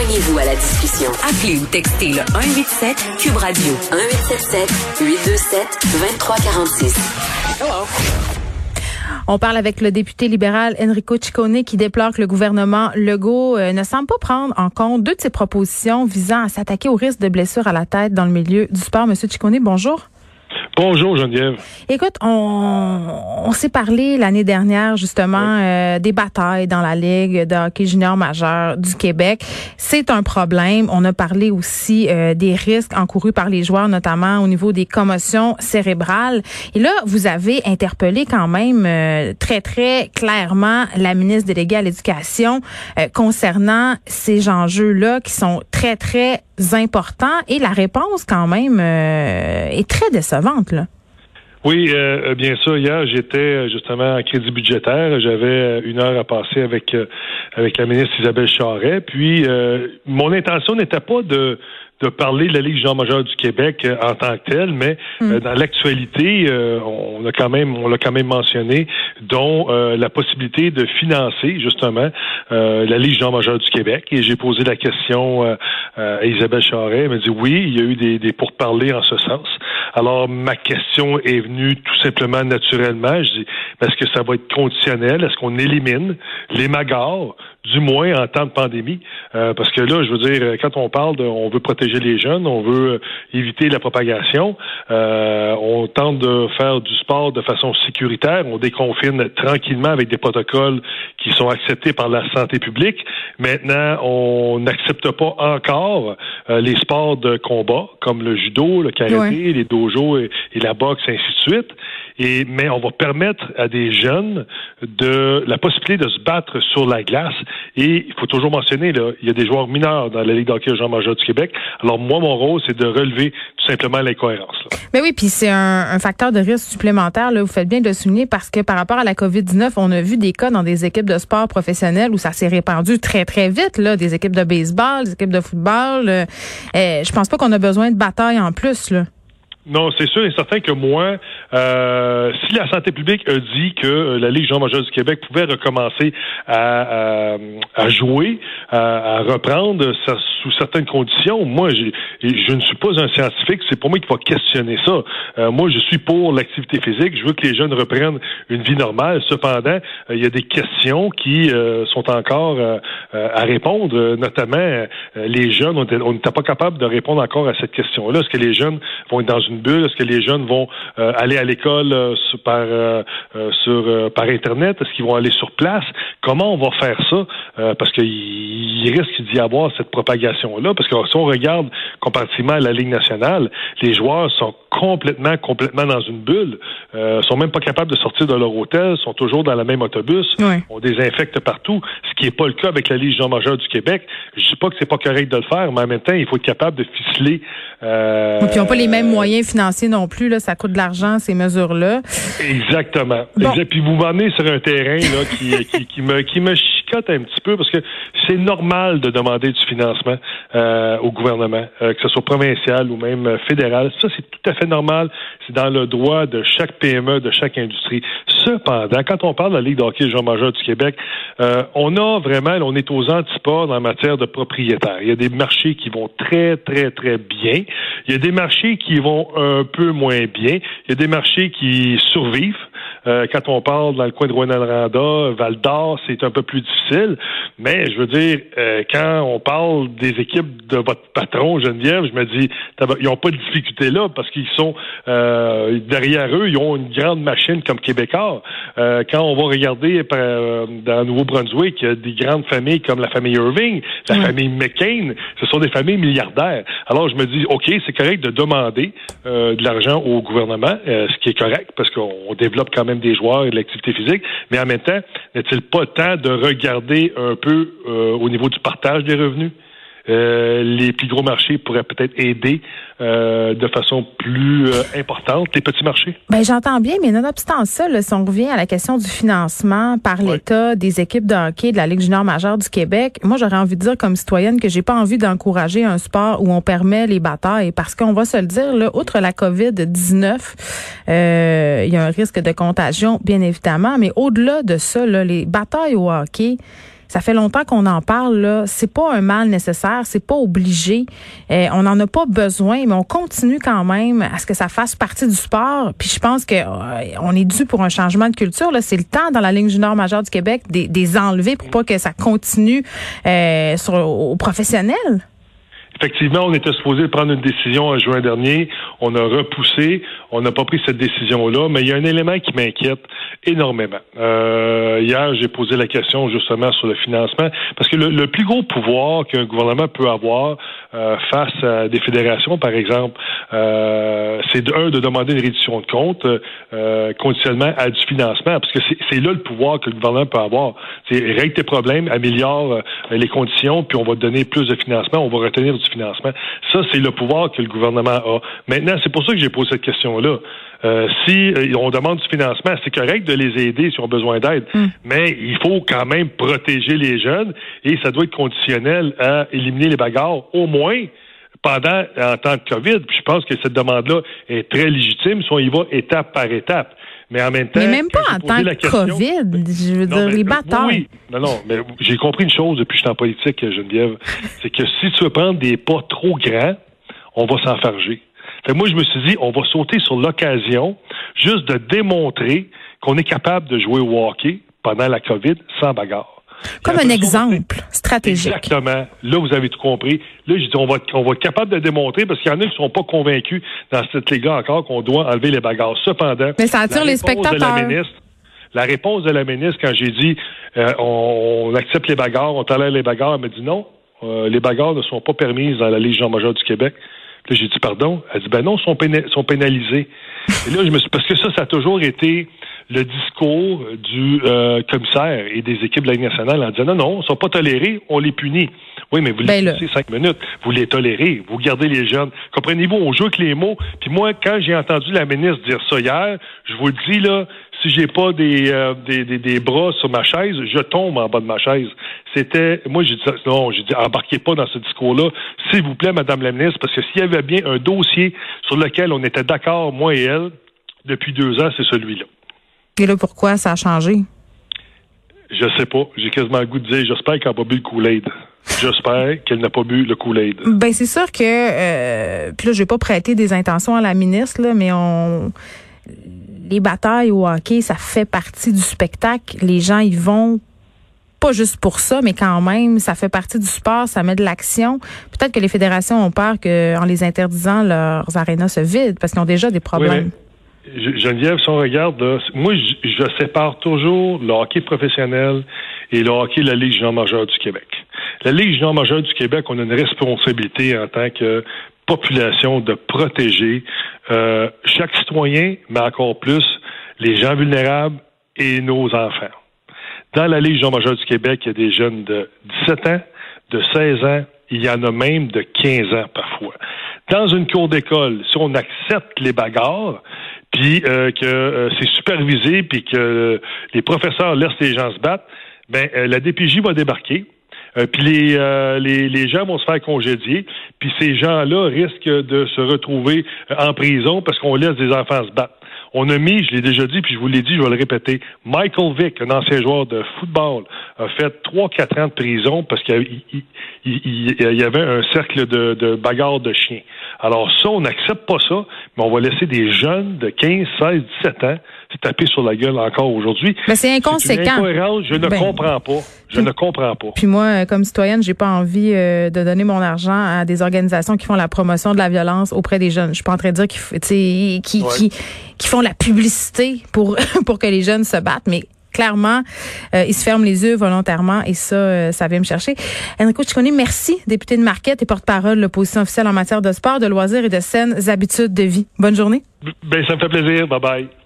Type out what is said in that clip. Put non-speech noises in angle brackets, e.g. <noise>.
Joignez-vous à la discussion. Appelez ou textez le 187 Cube Radio 1877 827 2346. On parle avec le député libéral Enrico Ciccone qui déplore que le gouvernement Legault euh, ne semble pas prendre en compte deux de ses propositions visant à s'attaquer au risque de blessures à la tête dans le milieu du sport. Monsieur Ciccone, bonjour. Bonjour Geneviève. Écoute, on, on s'est parlé l'année dernière justement euh, des batailles dans la Ligue de hockey junior majeur du Québec. C'est un problème. On a parlé aussi euh, des risques encourus par les joueurs, notamment au niveau des commotions cérébrales. Et là, vous avez interpellé quand même euh, très, très clairement la ministre déléguée à l'éducation concernant ces enjeux-là qui sont très, très importants. Et la réponse quand même est très décevante. Oui, euh, bien sûr. Hier, j'étais justement en crédit budgétaire. J'avais une heure à passer avec avec la ministre Isabelle Charret. Puis, mon intention n'était pas de de parler de la Ligue majeure du Québec euh, en tant que telle, mais euh, mm. dans l'actualité, euh, on a quand même, on l'a quand même mentionné, dont la possibilité de financer justement la Ligue majeure du Québec. Et j'ai posé la question à Isabelle Charret. Elle m'a dit oui, il y a eu des, des pourparlers en ce sens. Alors ma question est venue tout simplement naturellement. Je dis est-ce que ça va être conditionnel? Est-ce qu'on élimine les magars du moins en temps de pandémie. Euh, parce que là, je veux dire, quand on parle de on veut protéger les jeunes, on veut euh, éviter la propagation, euh, on tente de faire du sport de façon sécuritaire, on déconfine tranquillement avec des protocoles qui sont acceptés par la santé publique. Maintenant, on n'accepte pas encore les sports de combat comme le judo, le karaté, les dojos et, et la boxe, ainsi de suite. Et, mais on va permettre à des jeunes de la possibilité de se battre sur la glace. Et il faut toujours mentionner, là, il y a des joueurs mineurs dans la Ligue d'hockey jean majeur du Québec. Alors moi, mon rôle, c'est de relever tout simplement l'incohérence. Mais oui, puis c'est un, facteur de risque supplémentaire. Là, vous faites bien de le souligner parce que par rapport à la COVID-19, on a vu des cas dans des équipes de sport professionnelles où ça s'est répandu très, très vite. Là, des équipes de baseball, des équipes de football. Euh, je pense pas qu'on a besoin de bataille en plus. Là. Non, c'est sûr et certain que moi, euh, si la santé publique a dit que euh, la Ligue Jean majeure du Québec pouvait recommencer à, à, jouer, à, à reprendre ça, sous certaines conditions, moi, je ne suis pas un scientifique, c'est pour moi qu'il faut questionner ça. Euh, moi, je suis pour l'activité physique, je veux que les jeunes reprennent une vie normale. Cependant, euh, il y a des questions qui sont encore à répondre, notamment les jeunes, on n'était pas capable de répondre encore à cette question-là. Est-ce que les jeunes vont être dans une bulle? Est-ce que les jeunes vont euh, aller à l'école euh, par euh, sur par internet? Est-ce qu'ils vont aller sur place? Comment on va faire ça? Parce qu'il risque d'y avoir cette propagation-là. Parce que si on regarde comparativement à la Ligue nationale, les joueurs sont complètement, complètement dans une bulle. Euh, sont même pas capables de sortir de leur hôtel, sont toujours dans le même autobus. On désinfecte partout, ce qui n'est pas le cas avec la Légion majeure du Québec. Je dis pas que c'est pas correct de le faire, mais en même temps, il faut être capable de ficeler. Euh, puis ils n'ont pas les mêmes moyens financiers non plus. Là, ça coûte de l'argent ces mesures-là. Exactement. Puis vous m'emmenez sur un terrain là, qui, <laughs> qui, qui, me qui me chicote un petit peu parce que c'est normal de demander du financement euh, au gouvernement, euh, que ce soit provincial ou même fédéral. Ça, c'est tout à fait normal. C'est dans le droit de chaque PME, de chaque industrie. Cependant, quand on parle de la Ligue de hockey jean majeur du Québec, euh, on a vraiment, on est aux antipodes en matière de propriétaires. Il y a des marchés qui vont très, très, très bien. Il y a des marchés qui vont un peu moins bien. Il y a des marchés qui survivent. Euh, quand on parle dans le coin de Rouen-Randa, Val-d'Or, c'est un peu plus difficile. Mais je veux dire, euh, quand on parle des équipes de votre patron, Geneviève, je me dis, ils n'ont pas de difficulté là parce qu'ils sont euh, derrière eux, ils ont une grande machine comme Québécois. quand on va regarder dans Nouveau-Brunswick, il y a des grandes familles comme la famille Irving, la famille McCain, ce sont des familles milliardaires. Alors je me dis, OK, c'est correct de demander de l'argent au gouvernement, ce qui est correct parce qu'on développe quand même des joueurs et de l'activité physique, mais en même temps, n'est-il pas temps de regarder un peu euh, au niveau du partage des revenus? Euh, les plus gros marchés pourraient peut-être aider euh, de façon plus euh, importante les petits marchés? Ben j'entends bien, mais nonobstant ça, là, si on revient à la question du financement par l'État des équipes de hockey de la Ligue junior majeure du Québec, moi j'aurais envie de dire comme citoyenne que j'ai pas envie d'encourager un sport où on permet les batailles parce qu'on va se le dire, là, outre la COVID 19, il y a un risque de contagion bien évidemment, mais au-delà de ça, là, les batailles au hockey Ça fait longtemps qu'on en parle. Là, c'est pas un mal nécessaire, c'est pas obligé. Euh, on n'en a pas besoin, mais on continue quand même à ce que ça fasse partie du sport. Puis je pense que euh, on est dû pour un changement de culture. Là, c'est le temps dans la ligne junior majeure du Québec des, des enlever pour pas que ça continue euh, sur aux professionnels. Effectivement, on était supposé prendre une décision en juin dernier. On a repoussé. On n'a pas pris cette décision-là. Mais il y a un élément qui m'inquiète énormément. Euh, hier, j'ai posé la question justement sur le financement. Parce que le, plus gros pouvoir qu'un gouvernement peut avoir euh, face à des fédérations, par exemple, euh, c'est de, un, de demander une réduction de compte euh, conditionnellement à du financement. Parce que c'est là le pouvoir que le gouvernement peut avoir. C'est règle tes problèmes, améliore euh, les conditions, puis on va te donner plus de financement, on va retenir du financement. Ça, c'est le pouvoir que le gouvernement a. Maintenant, c'est pour ça que j'ai posé cette question-là. Euh, si euh, on demande du financement, c'est correct de les aider s'ils ont besoin d'aide, hmm. mais il faut quand même protéger les jeunes et ça doit être conditionnel à éliminer les bagarres, au moins pendant en temps de COVID. Puis je pense que cette demande-là est très légitime si on y va étape par étape. Mais en même temps. Mais même pas en temps de COVID. Je veux dire, les batailles. Oui, non, non, mais j'ai compris une chose depuis que je suis en politique, Geneviève. <laughs> c'est que si tu veux prendre des pas trop grands, on va s'enfarger. Fait moi, je me suis dit, on va sauter sur l'occasion juste de démontrer qu'on est capable de jouer au hockey pendant la COVID sans bagarre. Comme un exemple stratégique. Exactement. Là, vous avez tout compris. Là, je dis, on va, on va être capable de démontrer parce qu'il y en a qui ne sont pas convaincus dans cette ligue encore qu'on doit enlever les bagarres. Cependant, mais ça attire les spectateurs. La, réponse de la ministre quand j'ai dit euh, on, accepte les bagarres, on tolère les bagarres, elle m'a dit non, euh, les bagarres ne sont pas permises dans la Légion majeure du Québec. Là, j'ai dit pardon? Elle dit ben non, sont, sont pénalisés. Et là, je me suis parce que ça, ça a toujours été le discours du euh, commissaire et des équipes de la nationale en disant non, non, ils ne sont pas tolérés, on les punit. Oui, mais vous les ben cinq minutes, vous les tolérez, vous gardez les jeunes. Comprenez-vous, on joue avec les mots. Puis moi, quand j'ai entendu la ministre dire ça hier, je vous le dis là, si j'ai pas des, euh, des, des, des, bras sur ma chaise, je tombe en bas de ma chaise. C'était, moi j'ai dit non, j'ai dit embarquez pas dans ce discours-là, s'il vous plaît, Madame la ministre, parce que s'il y avait bien un dossier sur lequel on était d'accord, moi et elle, depuis deux ans, c'est celui-là. Là, pourquoi ça a changé? Je sais pas. J'ai quasiment le goût de dire j'espère qu'elle n'a pas bu le Kool-Aid. J'espère qu'elle n'a pas bu le Kool-Aid. Ben c'est sûr que euh, puis là, je vais pas prêter des intentions à la ministre, là, mais on les batailles au hockey, ça fait partie du spectacle. Les gens y vont pas juste pour ça, mais quand même, ça fait partie du sport, ça met de l'action. Peut-être que les fédérations ont peur qu'en les interdisant, leurs arénas se vident parce qu'ils ont déjà des problèmes. Geneviève, si on regarde, moi, je, sépare toujours le hockey professionnel et le hockey de la Ligue junior majeure du Québec. La Ligue junior majeure du Québec, on a une responsabilité en tant que population de protéger euh, chaque citoyen, mais encore plus les gens vulnérables et nos enfants. Dans la Ligue junior majeure du Québec, il y a des jeunes de 17 ans, de 16 ans, il y en a même de 15 ans parfois. Dans une cour d'école, si on accepte les bagarres, puis euh, que euh, c'est supervisé, puis que les professeurs laissent les gens se battre, ben euh, la DPJ va débarquer. puis les, les, les gens vont se faire congédier, puis ces gens-là risquent de se retrouver en prison parce qu'on laisse des enfants se battre. On a mis, je l'ai déjà dit, puis je vous l'ai dit, je vais le répéter, Michael Vick, un ancien joueur de football, a fait trois, quatre ans de prison parce qu'il y avait un cercle de, de bagarre de chiens. Alors ça, on n'accepte pas ça, mais on va laisser des jeunes de 15, 16, 17 ans se taper sur la gueule encore aujourd'hui. Mais c'est inconséquent. je ne ben, comprends pas. Je ne comprends pas. Puis moi, comme citoyenne, j'ai pas envie euh, de donner mon argent à des organisations qui font la promotion de la violence auprès des jeunes. Je suis pas en train de dire qu'ils qui, qui, qui font la publicité pour <laughs> pour que les jeunes se battent, mais clairement, euh, ils se ferment les yeux volontairement et ça, euh, ça vient me chercher. Enrico Ciccone, merci, député de Marquette et porte-parole de l'opposition officielle en matière de sport, de loisirs et de saines habitudes de vie. Bonne journée. Ben, ça me fait plaisir. Bye bye.